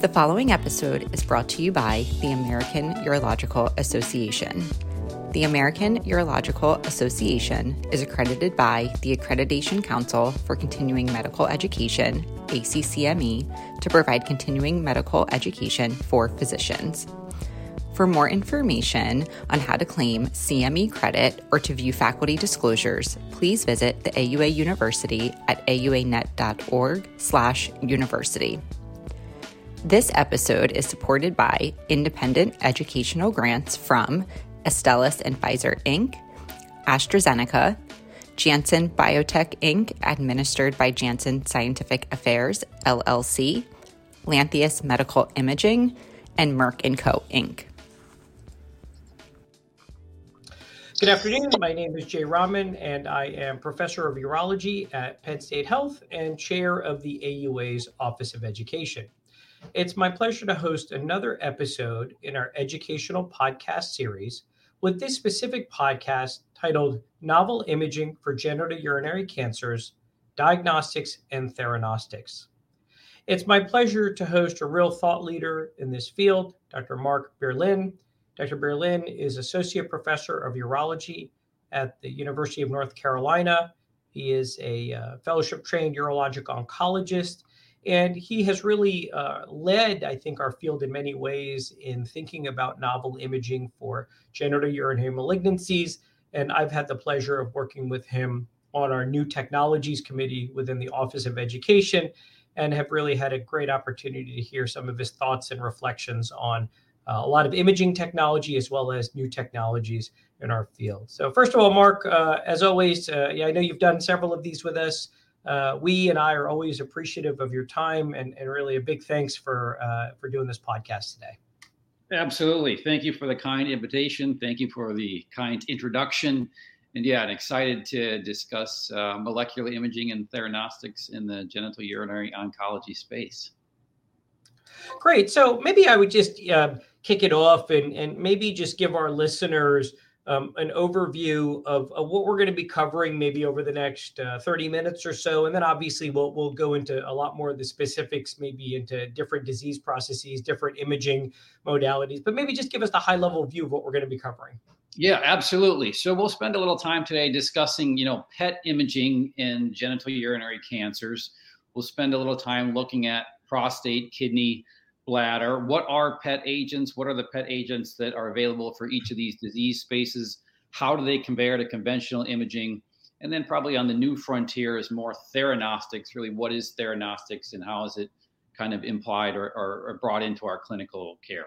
The following episode is brought to you by the American Urological Association. The American Urological Association is accredited by the Accreditation Council for Continuing Medical Education, ACCME, to provide continuing medical education for physicians. For more information on how to claim CME credit or to view faculty disclosures, please visit the AUA University at auanet.org/university. This episode is supported by independent educational grants from Astellas and Pfizer Inc., AstraZeneca, Janssen Biotech Inc., administered by Janssen Scientific Affairs LLC, Lantheus Medical Imaging, and Merck & Co. Inc. Good afternoon. My name is Jay Raman, and I am professor of urology at Penn State Health and chair of the AUA's Office of Education. It's my pleasure to host another episode in our educational podcast series with this specific podcast titled Novel Imaging for Genitourinary Cancers Diagnostics and Theranostics. It's my pleasure to host a real thought leader in this field, Dr. Marc Bjurlin Dr. Bjurlin is Associate Professor of Urology at the University of North Carolina. He is a uh, fellowship trained urologic oncologist, and he has really uh, led, I think, our field in many ways in thinking about novel imaging for genital urinary malignancies. And I've had the pleasure of working with him on our new technologies committee within the Office of Education and have really had a great opportunity to hear some of his thoughts and reflections on uh, a lot of imaging technology as well as new technologies in our field. So, first of all, Marc, uh, as always, uh, yeah, I know you've done several of these with us. Uh, we and I are always appreciative of your time, and, and really a big thanks for uh, for doing this podcast today. Absolutely, thank you for the kind invitation. Thank you for the kind introduction, and yeah, I'm excited to discuss uh, molecular imaging and theranostics in the genital urinary oncology space. Great. So maybe I would just uh, kick it off and, and maybe just give our listeners um, an overview of, of, what we're going to be covering maybe over the next uh, 30 minutes or so. And then obviously we'll, we'll go into a lot more of the specifics, maybe into different disease processes, different imaging modalities, but maybe just give us the high level view of what we're going to be covering. Yeah, absolutely. So we'll spend a little time today discussing, you know, PET imaging in genital urinary cancers. We'll spend a little time looking at prostate, kidney, bladder. What are PET agents? What are the PET agents that are available for each of these disease spaces? How do they compare to conventional imaging? And then probably on the new frontier is more theranostics. Really, what is theranostics and how is it kind of implied or, or, or brought into our clinical care?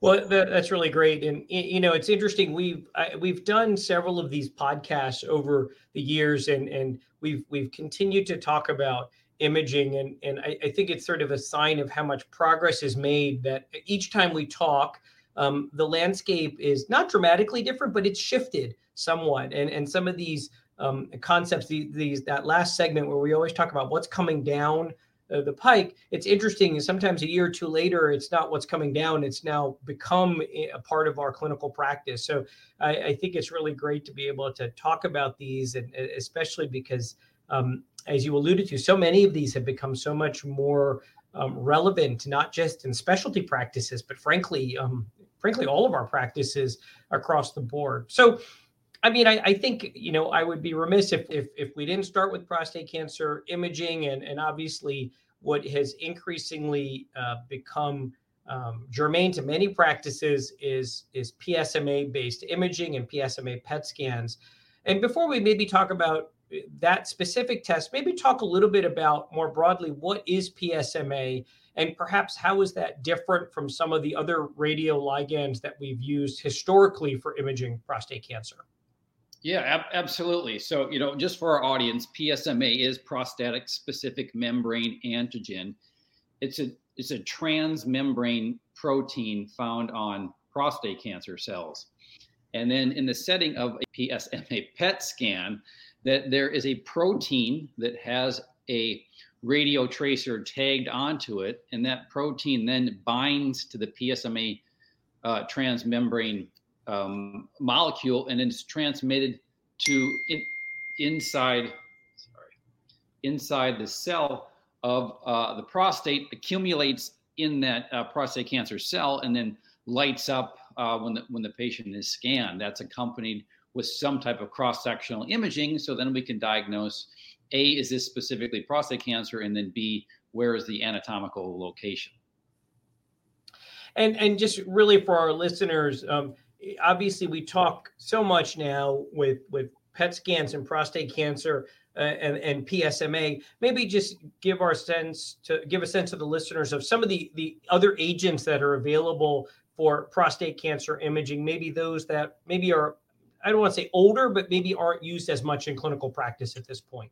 Well, that, that's really great, and you know it's interesting. We've I, we've done several of these podcasts over the years, and and we've we've continued to talk about imaging and and I, I, think it's sort of a sign of how much progress is made that each time we talk um, the landscape is not dramatically different but it's shifted somewhat. And and some of these um, concepts these, these that last segment where we always talk about what's coming down uh, the pike it's interesting sometimes a year or two later it's not what's coming down it's now become a part of our clinical practice. So I, I think it's really great to be able to talk about these and especially because um, as you alluded to, so many of these have become so much more um, relevant, not just in specialty practices, but frankly, um, frankly, all of our practices across the board. So, I mean, I, I, think you know I would be remiss if, if if we didn't start with prostate cancer imaging and and obviously what has increasingly uh, become um, germane to many practices is is PSMA based imaging and PSMA PET scans. And before we maybe talk about that specific test, maybe talk a little bit about more broadly what is PSMA and perhaps how is that different from some of the other radioligands that we've used historically for imaging prostate cancer? Yeah, ab- absolutely. So, you know, just for our audience, PSMA is prostatic specific membrane antigen. It's a it's a transmembrane protein found on prostate cancer cells. And then in the setting of a PSMA PET scan, that there is a protein that has a radio tracer tagged onto it, and that protein then binds to the PSMA uh, transmembrane um, molecule, and it's transmitted to in, inside sorry inside the cell of uh, the prostate accumulates in that uh, prostate cancer cell and then lights up uh, when the when the patient is scanned. That's accompanied with some type of cross-sectional imaging, so then we can diagnose: A, is this specifically prostate cancer, and then B, where is the anatomical location? And and just really for our listeners, um, obviously we talk so much now with with PET scans and prostate cancer uh, and, and PSMA. Maybe just give our sense to give a sense to the listeners of some of the the other agents that are available for prostate cancer imaging. Maybe those that maybe are I don't want to say older, but maybe aren't used as much in clinical practice at this point.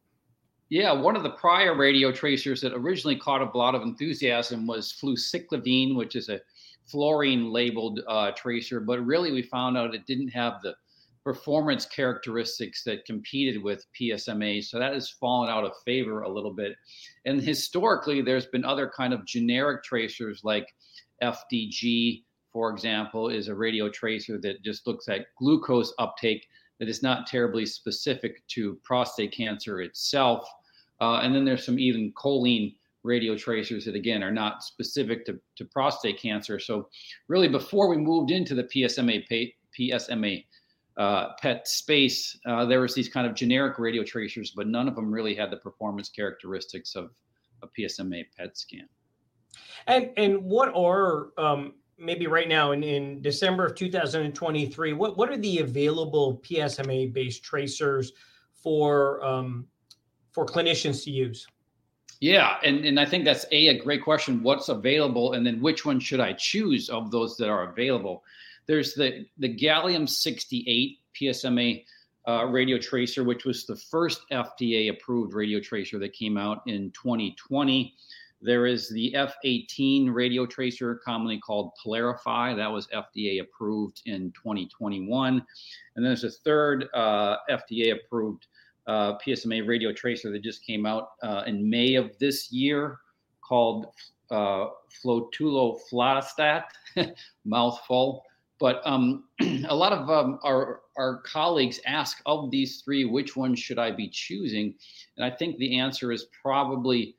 Yeah, one of the prior radio tracers that originally caught a lot of enthusiasm was fluciclovine, which is a fluorine labeled uh, tracer, but really we found out it didn't have the performance characteristics that competed with PSMA. So that has fallen out of favor a little bit. And historically, there's been other kind of generic tracers like FDG, for example, is a radio tracer that just looks at glucose uptake that is not terribly specific to prostate cancer itself. Uh, and then there's some even choline radio tracers that again are not specific to, to prostate cancer. So really before we moved into the PSMA PSMA uh, PET space, uh, there was these kind of generic radio tracers, but none of them really had the performance characteristics of a PSMA PET scan. And and what are um, maybe right now in, in December of 2023, what what are the available PSMA based tracers for um, for clinicians to use? Yeah, and, and I think that's a a great question. What's available, and then which one should I choose of those that are available? There's the the gallium 68 PSMA uh, radio tracer, which was the first FDA approved radio tracer that came out in 2020. There is the F18 radio tracer, commonly called PYLARIFY. That was FDA approved in 2021. And there's a third uh, FDA approved uh, PSMA radio tracer that just came out uh, in May of this year called uh, Flotufolastat, mouthful. But um, a lot of um, our, our colleagues ask of these three, which one should I be choosing? And I think the answer is probably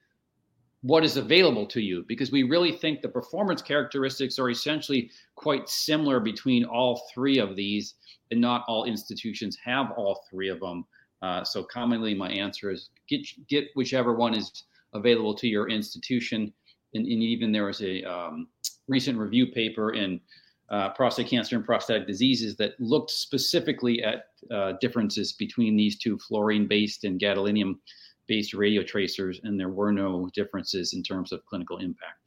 what is available to you because we really think the performance characteristics are essentially quite similar between all three of these and not all institutions have all three of them uh, so commonly my answer is get get whichever one is available to your institution. And, and even there was a um, recent review paper in uh, prostate cancer and prostatic diseases that looked specifically at uh, differences between these two fluorine-based and gadolinium-based radio tracers, and there were no differences in terms of clinical impact.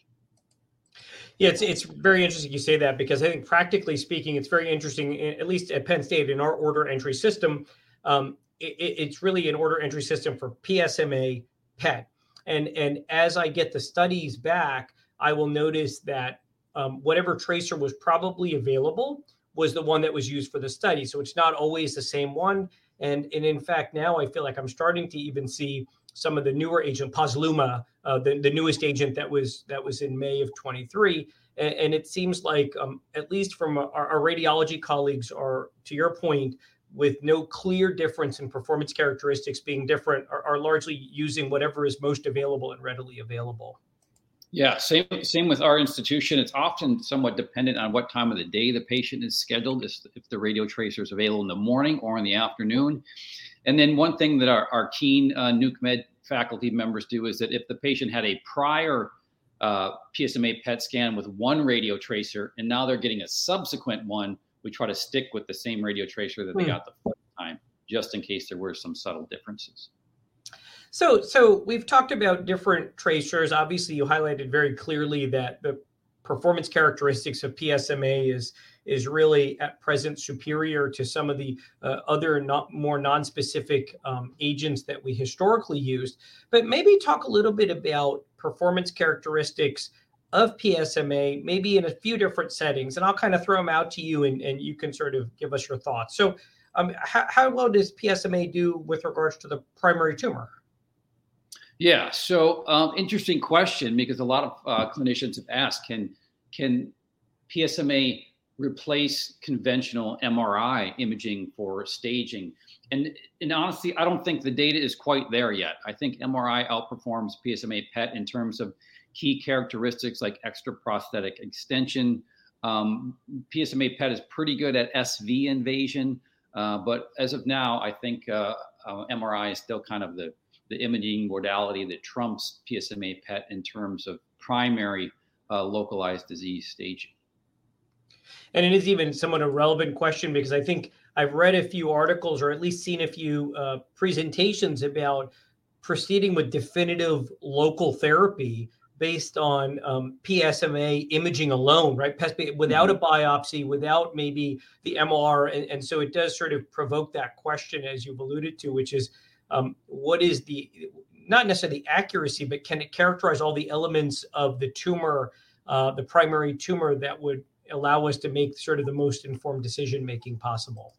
Yeah, it's it's very interesting you say that because I think practically speaking, it's very interesting. At least at Penn State, in our order entry system, um, it, it's really an order entry system for PSMA PET. And, and as I get the studies back, I will notice that um, whatever tracer was probably available was the one that was used for the study. So it's not always the same one. And, and in fact, now I feel like I'm starting to even see some of the newer agent, Posluma, uh, the, the newest agent that was that was in May of 23. And, and it seems like, um, at least from our, our, radiology colleagues, are to your point, with no clear difference in performance characteristics being different are, are, largely using whatever is most available and readily available. Yeah, same same with our institution. It's often somewhat dependent on what time of the day the patient is scheduled, if the radio tracer is available in the morning or in the afternoon. And then one thing that our, our keen uh, NUCMED faculty members do is that if the patient had a prior uh, PSMA PET scan with one radio tracer and now they're getting a subsequent one, we try to stick with the same radio tracer that they hmm. got the first time, just in case there were some subtle differences. So, so we've talked about different tracers. Obviously, you highlighted very clearly that the performance characteristics of PSMA is is really at present superior to some of the uh, other not more non-specific um, agents that we historically used. But maybe talk a little bit about performance characteristics of PSMA, maybe in a few different settings, and I'll kind of throw them out to you, and, and you can sort of give us your thoughts. So, um, how, how well does PSMA do with regards to the primary tumor? Yeah, so um, interesting question because a lot of uh, clinicians have asked, can can PSMA replace conventional MRI imaging for staging. And, and honestly, I don't think the data is quite there yet. I think MRI outperforms PSMA PET in terms of key characteristics like extraprostatic extension. Um, PSMA PET is pretty good at SV invasion, uh, but as of now, I think uh, uh, MRI is still kind of the, the imaging modality that trumps PSMA PET in terms of primary uh, localized disease staging. And it is even somewhat a relevant question because I think I've read a few articles or at least seen a few uh, presentations about proceeding with definitive local therapy based on um, PSMA imaging alone, right? Without a mm-hmm. biopsy, without maybe the MR. And, and, so it does sort of provoke that question, as you've alluded to, which is um, what is the, not necessarily the accuracy, but can it characterize all the elements of the tumor, uh, the primary tumor that would allow us to make sort of the most informed decision making possible?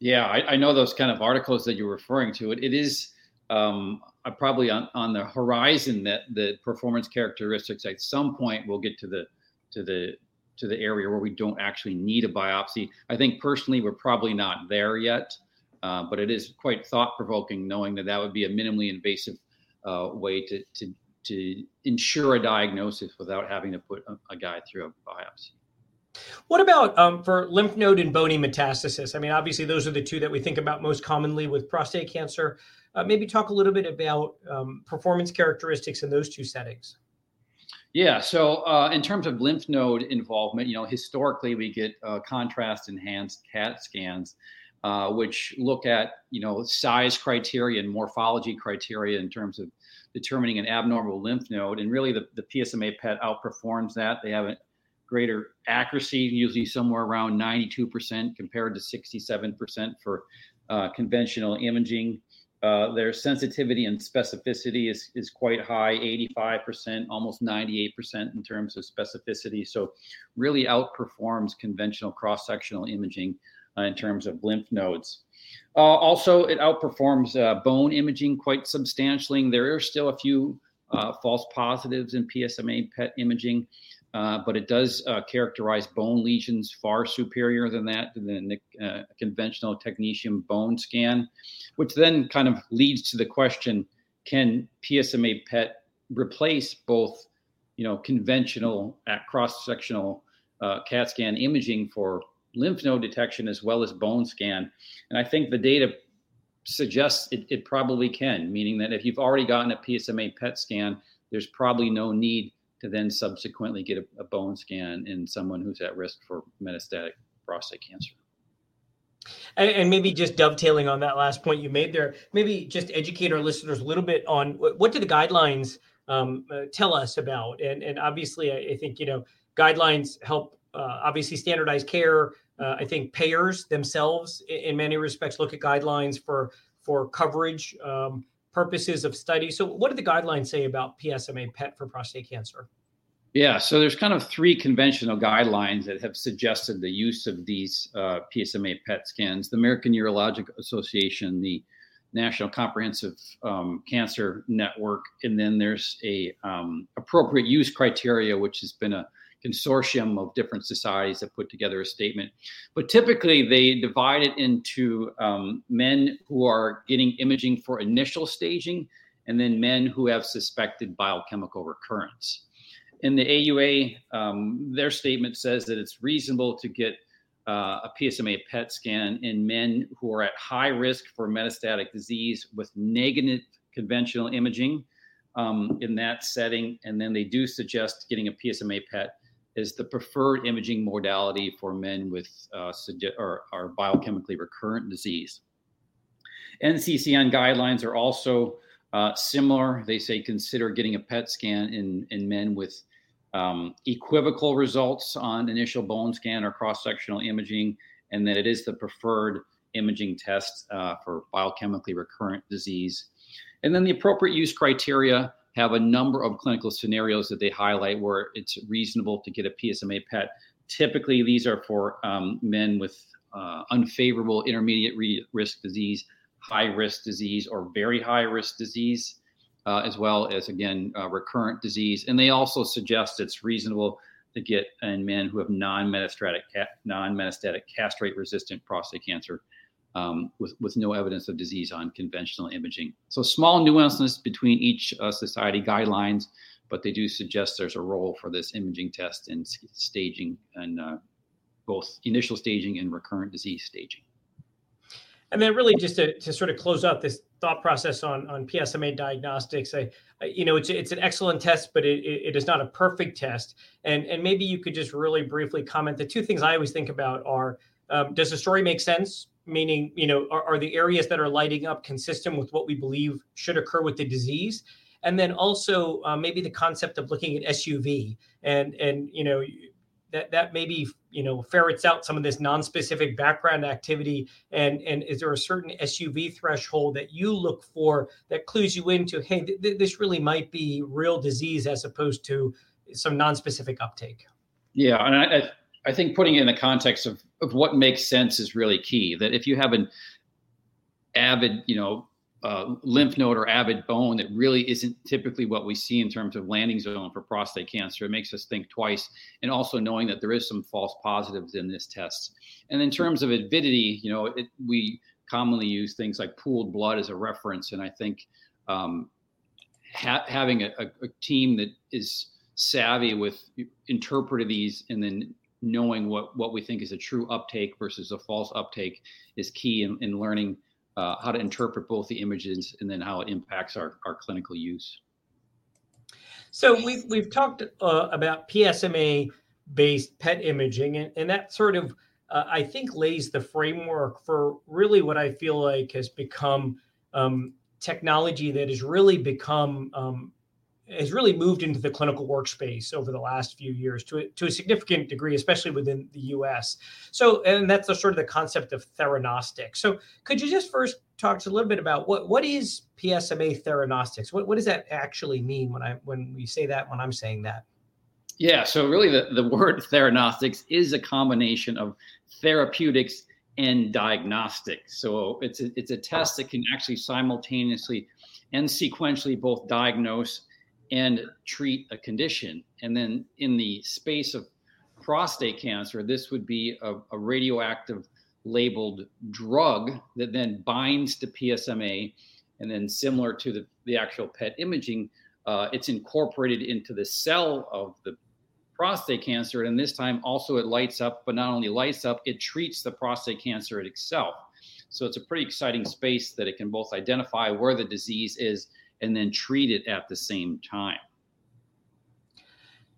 Yeah, I, I, know those kind of articles that you're referring to. it, it is um, probably on, on the horizon that the performance characteristics at some point will get to the to the to the area where we don't actually need a biopsy. I think personally we're probably not there yet, uh, but it is quite thought provoking knowing that that would be a minimally invasive uh, way to to to ensure a diagnosis without having to put a, a guy through a biopsy. What about um, for lymph node and bony metastasis? I mean, obviously, those are the two that we think about most commonly with prostate cancer. Uh, maybe talk a little bit about um, performance characteristics in those two settings. Yeah, so uh, in terms of lymph node involvement, you know, historically we get uh, contrast enhanced CAT scans, uh, which look at, you know, size criteria and morphology criteria in terms of determining an abnormal lymph node. And really the, the PSMA PET outperforms that. They have a greater accuracy, usually somewhere around 92% compared to 67% for uh, conventional imaging. Uh, their sensitivity and specificity is, is quite high 85%, almost 98% in terms of specificity. So, really outperforms conventional cross sectional imaging uh, in terms of lymph nodes. Uh, also, it outperforms uh, bone imaging quite substantially. There are still a few uh, false positives in PSMA PET imaging. Uh, but it does uh, characterize bone lesions far superior than that, than the conventional technetium bone scan, which then kind of leads to the question: Can PSMA PET replace both, you know, conventional cross-sectional CAT scan imaging for lymph node detection as well as bone scan? And I think the data suggests it, it probably can, meaning that if you've already gotten a PSMA PET scan, there's probably no need to then subsequently get a, a bone scan in someone who's at risk for metastatic prostate cancer. And, and, maybe just dovetailing on that last point you made there, maybe just educate our listeners a little bit on what, what do the guidelines um, uh, tell us about? And, and obviously, I, I think you know guidelines help uh, obviously standardized care. Uh, I think payers themselves, in, in, many respects, look at guidelines for for coverage. Um, purposes of study. So, what do the guidelines say about PSMA PET for prostate cancer? Yeah, so there's kind of three conventional guidelines that have suggested the use of these uh, PSMA PET scans. The American Urologic Association, the National Comprehensive um, Cancer Network, and then there's a um, appropriate use criteria, which has been a consortium of different societies that put together a statement. But typically, they divide it into um, men who are getting imaging for initial staging and then men who have suspected biochemical recurrence. In the AUA, um, their statement says that it's reasonable to get uh, a PSMA PET scan in men who are at high risk for metastatic disease with negative conventional imaging um, in that setting. And then they do suggest getting a PSMA PET is the preferred imaging modality for men with uh, or, or biochemically recurrent disease. NCCN guidelines are also uh, similar. They say consider getting a PET scan in, in men with um, equivocal results on initial bone scan or cross sectional imaging, and that it is the preferred imaging test uh, for biochemically recurrent disease. And then the appropriate use criteria have a number of clinical scenarios that they highlight where it's reasonable to get a PSMA PET. Typically, these are for um, men with uh, unfavorable intermediate re- risk disease, high risk disease, or very high risk disease, uh, as well as, again, uh, recurrent disease. And they also suggest it's reasonable to get in men who have non-metastatic non-metastatic castrate-resistant prostate cancer um, with, with no evidence of disease on conventional imaging. So small nuances between each uh, society guidelines, but they do suggest there's a role for this imaging test in staging and uh, both initial staging and recurrent disease staging. And then, really, just to, to sort of close out this thought process on on PSMA diagnostics, I, I you know, it's it's an excellent test, but it, it is not a perfect test. And and maybe you could just really briefly comment. The two things I always think about are: um, does the story make sense? Meaning, you know, are, are the areas that are lighting up consistent with what we believe should occur with the disease? And then also uh, maybe the concept of looking at SUV and and you know that that maybe you know ferrets out some of this non-specific background activity and and is there a certain suv threshold that you look for that clues you into hey th- th- this really might be real disease as opposed to some non-specific uptake yeah and i i think putting it in the context of of what makes sense is really key that if you have an avid you know uh, lymph node or avid bone that really isn't typically what we see in terms of landing zone for prostate cancer. It makes us think twice, and also knowing that there is some false positives in this test. And in terms of avidity, you know, it, we commonly use things like pooled blood as a reference, and I think um, ha- having a, a, a team that is savvy with interpreting these and then knowing what what we think is a true uptake versus a false uptake is key in, in learning uh, how to interpret both the images and then how it impacts our, our clinical use. So we've we've talked uh, about PSMA based PET imaging, and, and that sort of uh, I think lays the framework for really what I feel like has become um, technology that has really become um, has really moved into the clinical workspace over the last few years to a, to a significant degree, especially within the U.S. So, and that's the sort of the concept of theranostics. So, could you just first talk to a little bit about what what is PSMA theranostics? What what does that actually mean when I when we say that when I'm saying that? Yeah, so really the, the word theranostics is a combination of therapeutics and diagnostics. So it's a, it's a test that can actually simultaneously and sequentially both diagnose and treat a condition. And then in the space of prostate cancer, this would be a, a radioactive labeled drug that then binds to PSMA. And then, similar to the, the actual PET imaging, uh, it's incorporated into the cell of the prostate cancer. And this time, also, it lights up, but not only lights up, it treats the prostate cancer itself. So, it's a pretty exciting space that it can both identify where the disease is and then treat it at the same time.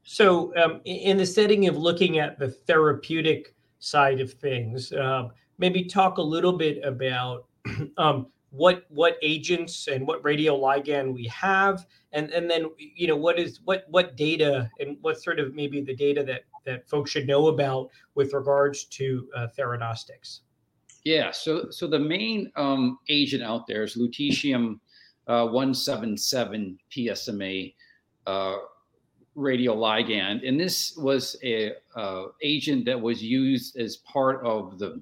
So, um, in the setting of looking at the therapeutic side of things, uh, maybe talk a little bit about um, what what agents and what radioligand we have, and and then you know what is what what data and what sort of maybe the data that that folks should know about with regards to uh, theranostics. Yeah, so so the main um, agent out there is lutetium uh, 177 PSMA uh, radioligand. And this was a uh, agent that was used as part of the,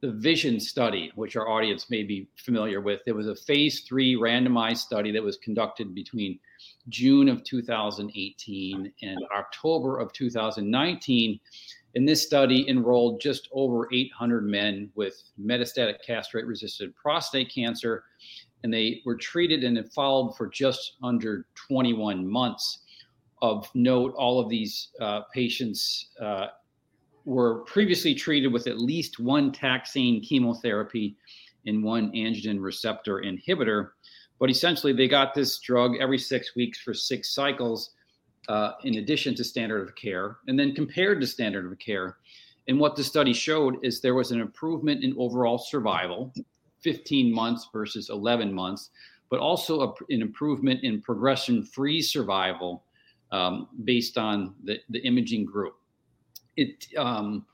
the VISION study, which our audience may be familiar with. It was a phase three randomized study that was conducted between June of 2018 and October of 2019. And this study enrolled just over 800 men with metastatic castrate resistant prostate cancer and they were treated and followed for just under 21 months. Of note, all of these uh, patients uh, were previously treated with at least one taxane chemotherapy and one androgen receptor inhibitor. But essentially, they got this drug every six weeks for six cycles, uh, in addition to standard of care, and then compared to standard of care. And what the study showed is there was an improvement in overall survival 15 months versus 11 months, but also a, an improvement in progression free survival um, based on the, the imaging group. It, um,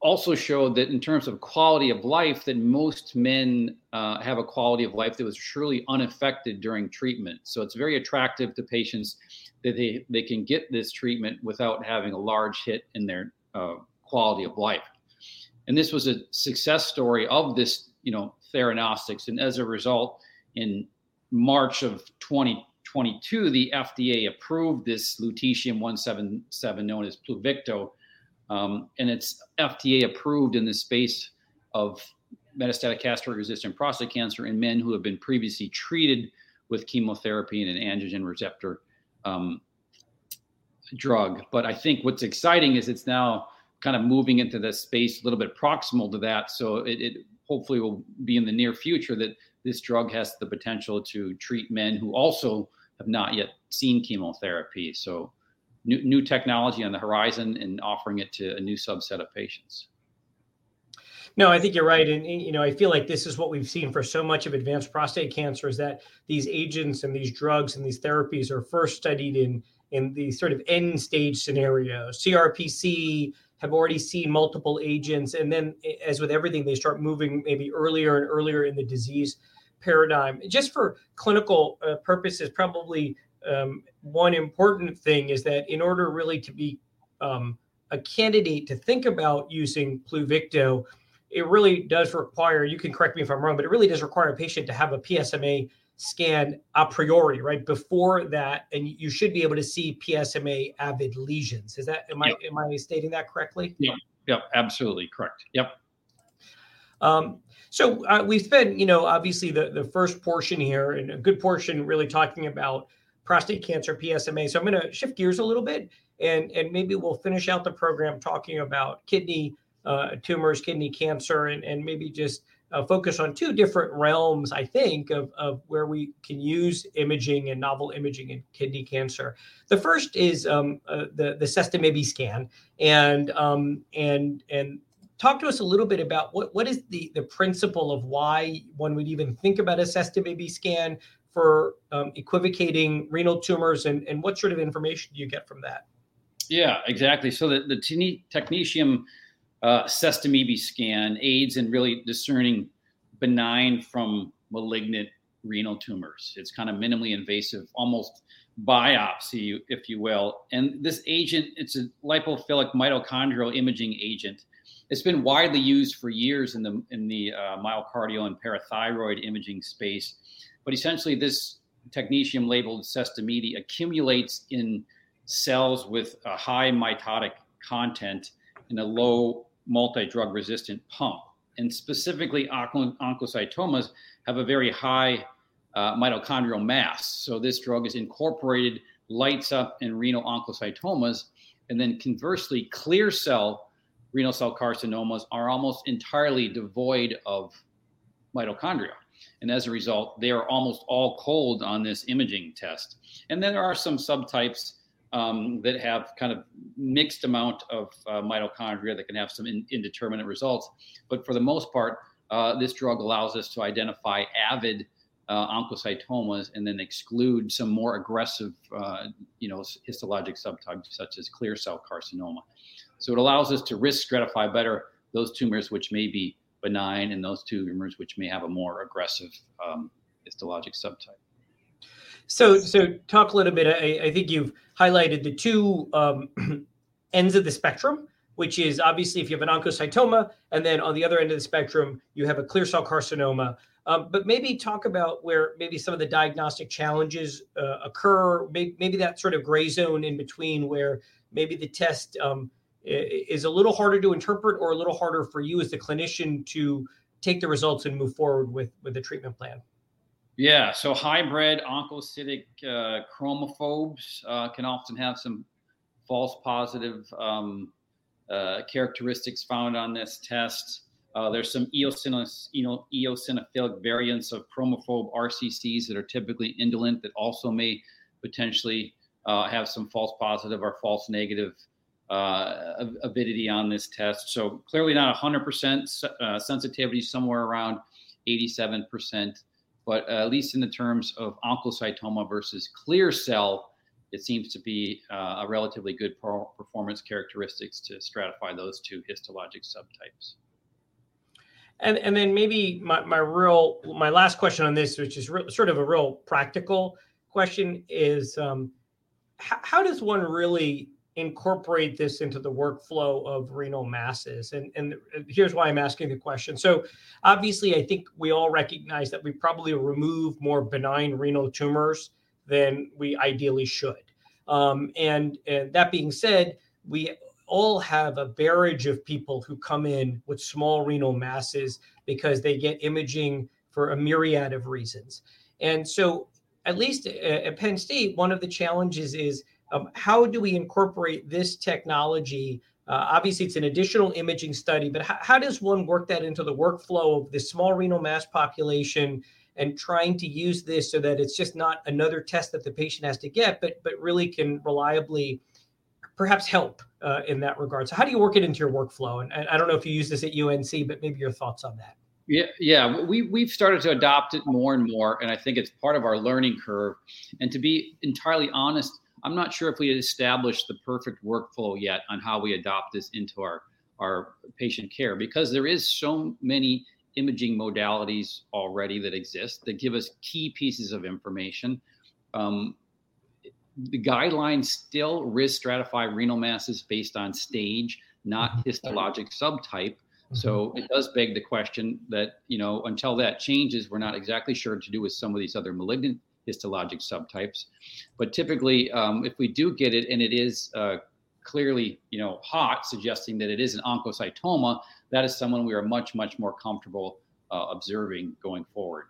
also showed that in terms of quality of life that most men uh, have a quality of life that was truly unaffected during treatment so it's very attractive to patients that they, they can get this treatment without having a large hit in their uh, quality of life and this was a success story of this you know theranostics. And as a result, in March of 2022, the FDA approved this lutetium 177 known as Pluvicto, um, and it's FDA approved in the space of metastatic castrate-resistant prostate cancer in men who have been previously treated with chemotherapy and an androgen receptor um, drug. But I think what's exciting is it's now kind of moving into the space a little bit proximal to that. So it, it hopefully will be in the near future that this drug has the potential to treat men who also have not yet seen chemotherapy. So new, new technology on the horizon and offering it to a new subset of patients. No, I think you're right, and, and, you know I feel like this is what we've seen for so much of advanced prostate cancer is that these agents and these drugs and these therapies are first studied in in the sort of end stage scenario. CRPC have already seen multiple agents, and then as with everything, they start moving maybe earlier and earlier in the disease paradigm. Just for clinical uh, purposes, probably um, one important thing is that in order really to be um, a candidate to think about using Pluvicto, it really does require, you can correct me if I'm wrong, but it really does require a patient to have a PSMA scan a priori, right? Before that, and you should be able to see PSMA avid lesions. Is that am yep. I am I stating that correctly? Yeah, yep, absolutely correct. Yep. Um, so uh, we spent, you know, obviously the the first portion here and a good portion really talking about prostate cancer PSMA. So I'm going to shift gears a little bit and and maybe we'll finish out the program talking about kidney uh, tumors, kidney cancer, and, and maybe just uh, focus on two different realms, I think, of, of where we can use imaging and novel imaging in kidney cancer. The first is um, uh, the the Sestamibi scan, and um, and and talk to us a little bit about what what is the the principle of why one would even think about a Sestamibi scan for um, equivocating renal tumors, and and what sort of information do you get from that? Yeah, exactly. So the the technetium uh, sestamibi scan aids in really discerning benign from malignant renal tumors. It's kind of minimally invasive, almost biopsy, if you will. And this agent, it's a lipophilic mitochondrial imaging agent. It's been widely used for years in the in the uh, myocardial and parathyroid imaging space. But essentially, this technetium labeled sestamibi accumulates in cells with a high mitotic content and a low multi-drug resistant pump. And specifically, oncocytomas have a very high uh, mitochondrial mass. So this drug is incorporated, lights up in renal oncocytomas, and then conversely, clear cell renal cell carcinomas are almost entirely devoid of mitochondria. And as a result, they are almost all cold on this imaging test. And then there are some subtypes um, that have kind of mixed amount of uh, mitochondria that can have some in, indeterminate results. But for the most part, uh, this drug allows us to identify avid uh, oncocytomas and then exclude some more aggressive, uh, you know, histologic subtypes such as clear cell carcinoma. So it allows us to risk stratify better those tumors which may be benign and those tumors which may have a more aggressive um, histologic subtype. So, so talk a little bit. I, I think you've highlighted the two um, ends of the spectrum, which is obviously if you have an oncocytoma, and then on the other end of the spectrum, you have a clear cell carcinoma. Um, but maybe talk about where maybe some of the diagnostic challenges uh, occur. Maybe, maybe, that sort of gray zone in between where maybe the test um, is a little harder to interpret or a little harder for you as the clinician to take the results and move forward with with the treatment plan. Yeah, so hybrid oncocytic uh, chromophobes uh, can often have some false positive um, uh, characteristics found on this test. Uh, there's some eosinophilic, variants of chromophobe RCCs that are typically indolent that also may potentially uh, have some false positive or false negative uh, avidity on this test. So clearly not 100% sensitivity, somewhere around 87% but uh, at least in the terms of oncocytoma versus clear cell, it seems to be uh, a relatively good performance characteristics to stratify those two histologic subtypes. And and then maybe my, my real my last question on this, which is re- sort of a real practical question, is um, h- how does one really incorporate this into the workflow of renal masses? And, and here's why I'm asking the question. So, obviously, I think we all recognize that we probably remove more benign renal tumors than we ideally should. Um, and, and that being said, we all have a barrage of people who come in with small renal masses because they get imaging for a myriad of reasons. And so, at least at Penn State, one of the challenges is um, how do we incorporate this technology? Uh, obviously, it's an additional imaging study, but how, how does one work that into the workflow of the small renal mass population and trying to use this so that it's just not another test that the patient has to get, but but really can reliably perhaps help uh, in that regard. So how do you work it into your workflow? And, and I don't know if you use this at UNC, but maybe your thoughts on that. Yeah, yeah, we we've started to adopt it more and more, and I think it's part of our learning curve. And to be entirely honest, I'm not sure if we established the perfect workflow yet on how we adopt this into our our patient care because there is so many imaging modalities already that exist that give us key pieces of information. Um, the guidelines still risk stratify renal masses based on stage, not mm-hmm. histologic subtype. So mm-hmm. it does beg the question that, you know, until that changes, we're not exactly sure to do with some of these other malignant histologic subtypes. But typically, um, if we do get it and it is uh, clearly, you know, hot, suggesting that it is an oncocytoma, that is someone we are much, much more comfortable uh, observing going forward.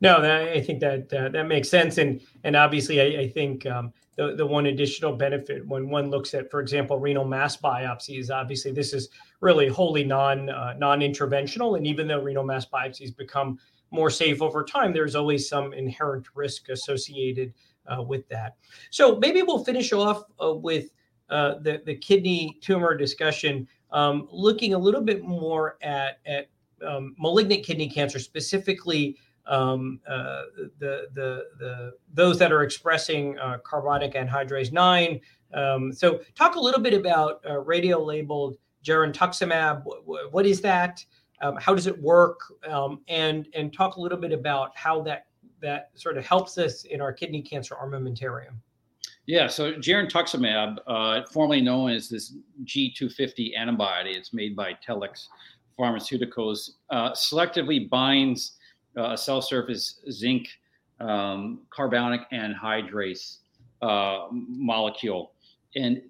No, that, I think that uh, that makes sense, and and obviously, I, I think um, the the one additional benefit when one looks at, for example, renal mass biopsies, obviously this is really wholly non uh, non interventional, and even though renal mass biopsies become more safe over time, there's always some inherent risk associated uh, with that. So maybe we'll finish off uh, with uh, the the kidney tumor discussion um, looking a little bit more at at um, malignant kidney cancer, specifically um, uh, the, the the those that are expressing uh, carbonic anhydrase nine. Um, so, talk a little bit about uh, radio labeled girentuximab. What, what is that? Um, how does it work? Um, and and talk a little bit about how that that sort of helps us in our kidney cancer armamentarium. Yeah, so girentuximab, uh, formerly known as this G250 antibody, it's made by Telix Pharmaceuticals, uh, selectively binds uh, a cell surface zinc um, carbonic anhydrase uh, molecule. And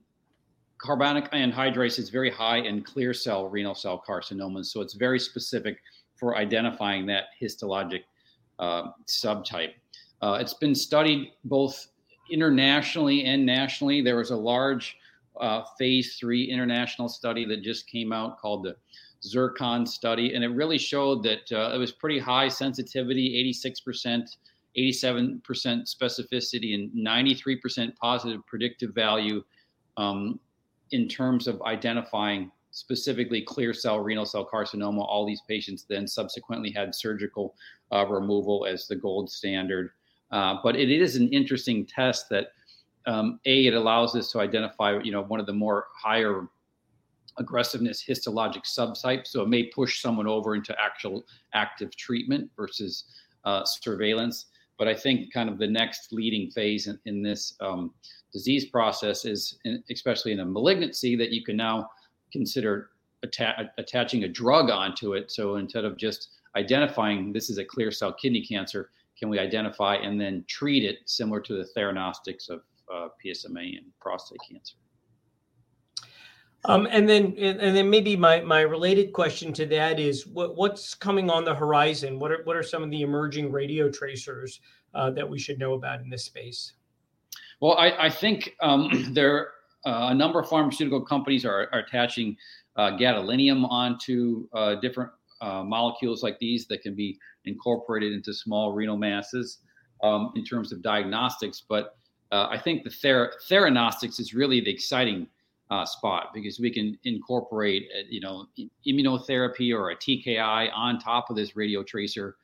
carbonic anhydrase is very high in clear cell renal cell carcinomas, so it's very specific for identifying that histologic uh, subtype. Uh, it's been studied both internationally and nationally. There was a large uh, phase three international study that just came out called the Zircon study, and it really showed that uh, it was pretty high sensitivity 86%, 87% specificity, and 93% positive predictive value um, in terms of identifying specifically clear cell renal cell carcinoma. All these patients then subsequently had surgical uh, removal as the gold standard. Uh, but it is an interesting test that um, a it allows us to identify you know one of the more higher aggressiveness histologic subtypes, so it may push someone over into actual active treatment versus uh, surveillance but i think kind of the next leading phase in, in this um, disease process is especially in a malignancy that you can now consider atta- attaching a drug onto it so instead of just identifying this is a clear cell kidney cancer can we identify and then treat it similar to the theranostics of uh, PSMA and prostate cancer? Um, and then, and then maybe my, my related question to that is what, what's coming on the horizon? What are what are some of the emerging radio tracers uh, that we should know about in this space? Well, I, I think um, there uh, a number of pharmaceutical companies are, are attaching uh, gadolinium onto uh, different uh, molecules like these that can be incorporated into small renal masses um, in terms of diagnostics. But uh, I think the ther- theranostics is really the exciting uh, spot because we can incorporate, you know, immunotherapy or a TKI on top of this radio tracer.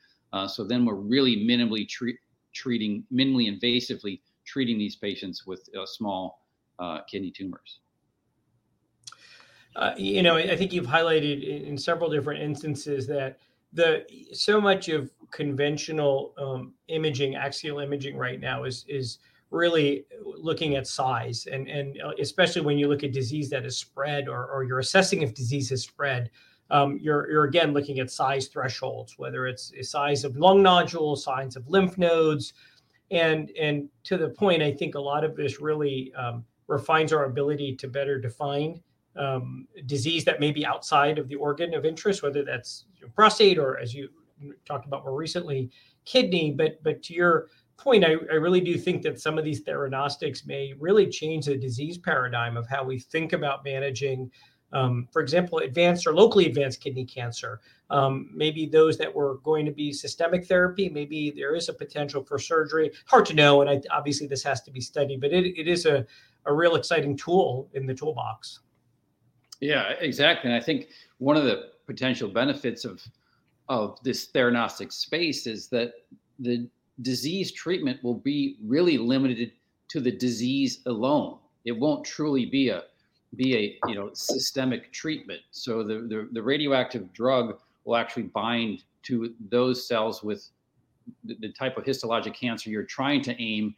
So then we're really minimally tre- treating, minimally invasively treating these patients with uh, small kidney tumors. Uh, you know, I think you've highlighted in, several different instances that the so much of conventional um, imaging, axial imaging, right now is is really looking at size, and and uh, especially when you look at disease that is spread, or or you're assessing if disease has spread. Um, you're, you're again looking at size thresholds, whether it's a size of lung nodules, size of lymph nodes, And and to the point, I think a lot of this really um, refines our ability to better define um, disease that may be outside of the organ of interest, whether that's prostate or, as you talked about more recently, kidney. But but to your point, I, I really do think that some of these theranostics may really change the disease paradigm of how we think about managing um, for example, advanced or locally advanced kidney cancer. Um, maybe those that were going to be systemic therapy, maybe there is a potential for surgery. Hard to know, and I, obviously this has to be studied, but it, it is a, a real exciting tool in the toolbox. Yeah, exactly. And I think one of the potential benefits of of this theranostic space is that the disease treatment will be really limited to the disease alone. It won't truly be a be a you know systemic treatment. So the, the, the radioactive drug will actually bind to those cells with the, the type of histologic cancer you're trying to aim,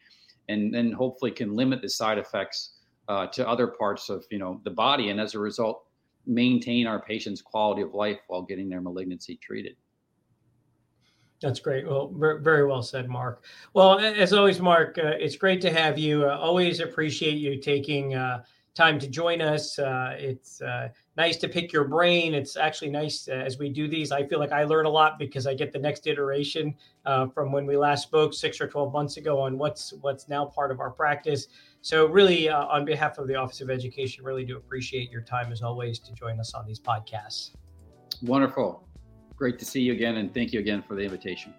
and then hopefully can limit the side effects uh, to other parts of you know the body, and as a result, maintain our patients' quality of life while getting their malignancy treated. That's great. Well, very well said, Marc. Well, as always, Marc, uh, it's great to have you. Uh, always appreciate you taking uh, time to join us. Uh, it's uh, nice to pick your brain. It's actually nice uh, as we do these. I feel like I learn a lot because I get the next iteration uh, from when we last spoke six or twelve months ago on what's what's now part of our practice. So, really, uh, on behalf of the Office of Education, really do appreciate your time as always to join us on these podcasts. Wonderful. Great to see you again, and thank you again for the invitation.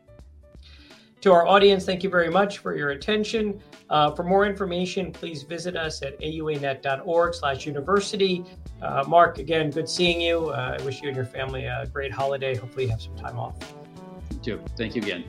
To our audience, thank you very much for your attention. Uh, for more information, please visit us at auanet.org slash university. Uh, Marc, again, good seeing you. Uh, I wish you and your family a great holiday. Hopefully you have some time off. You too. Thank you again.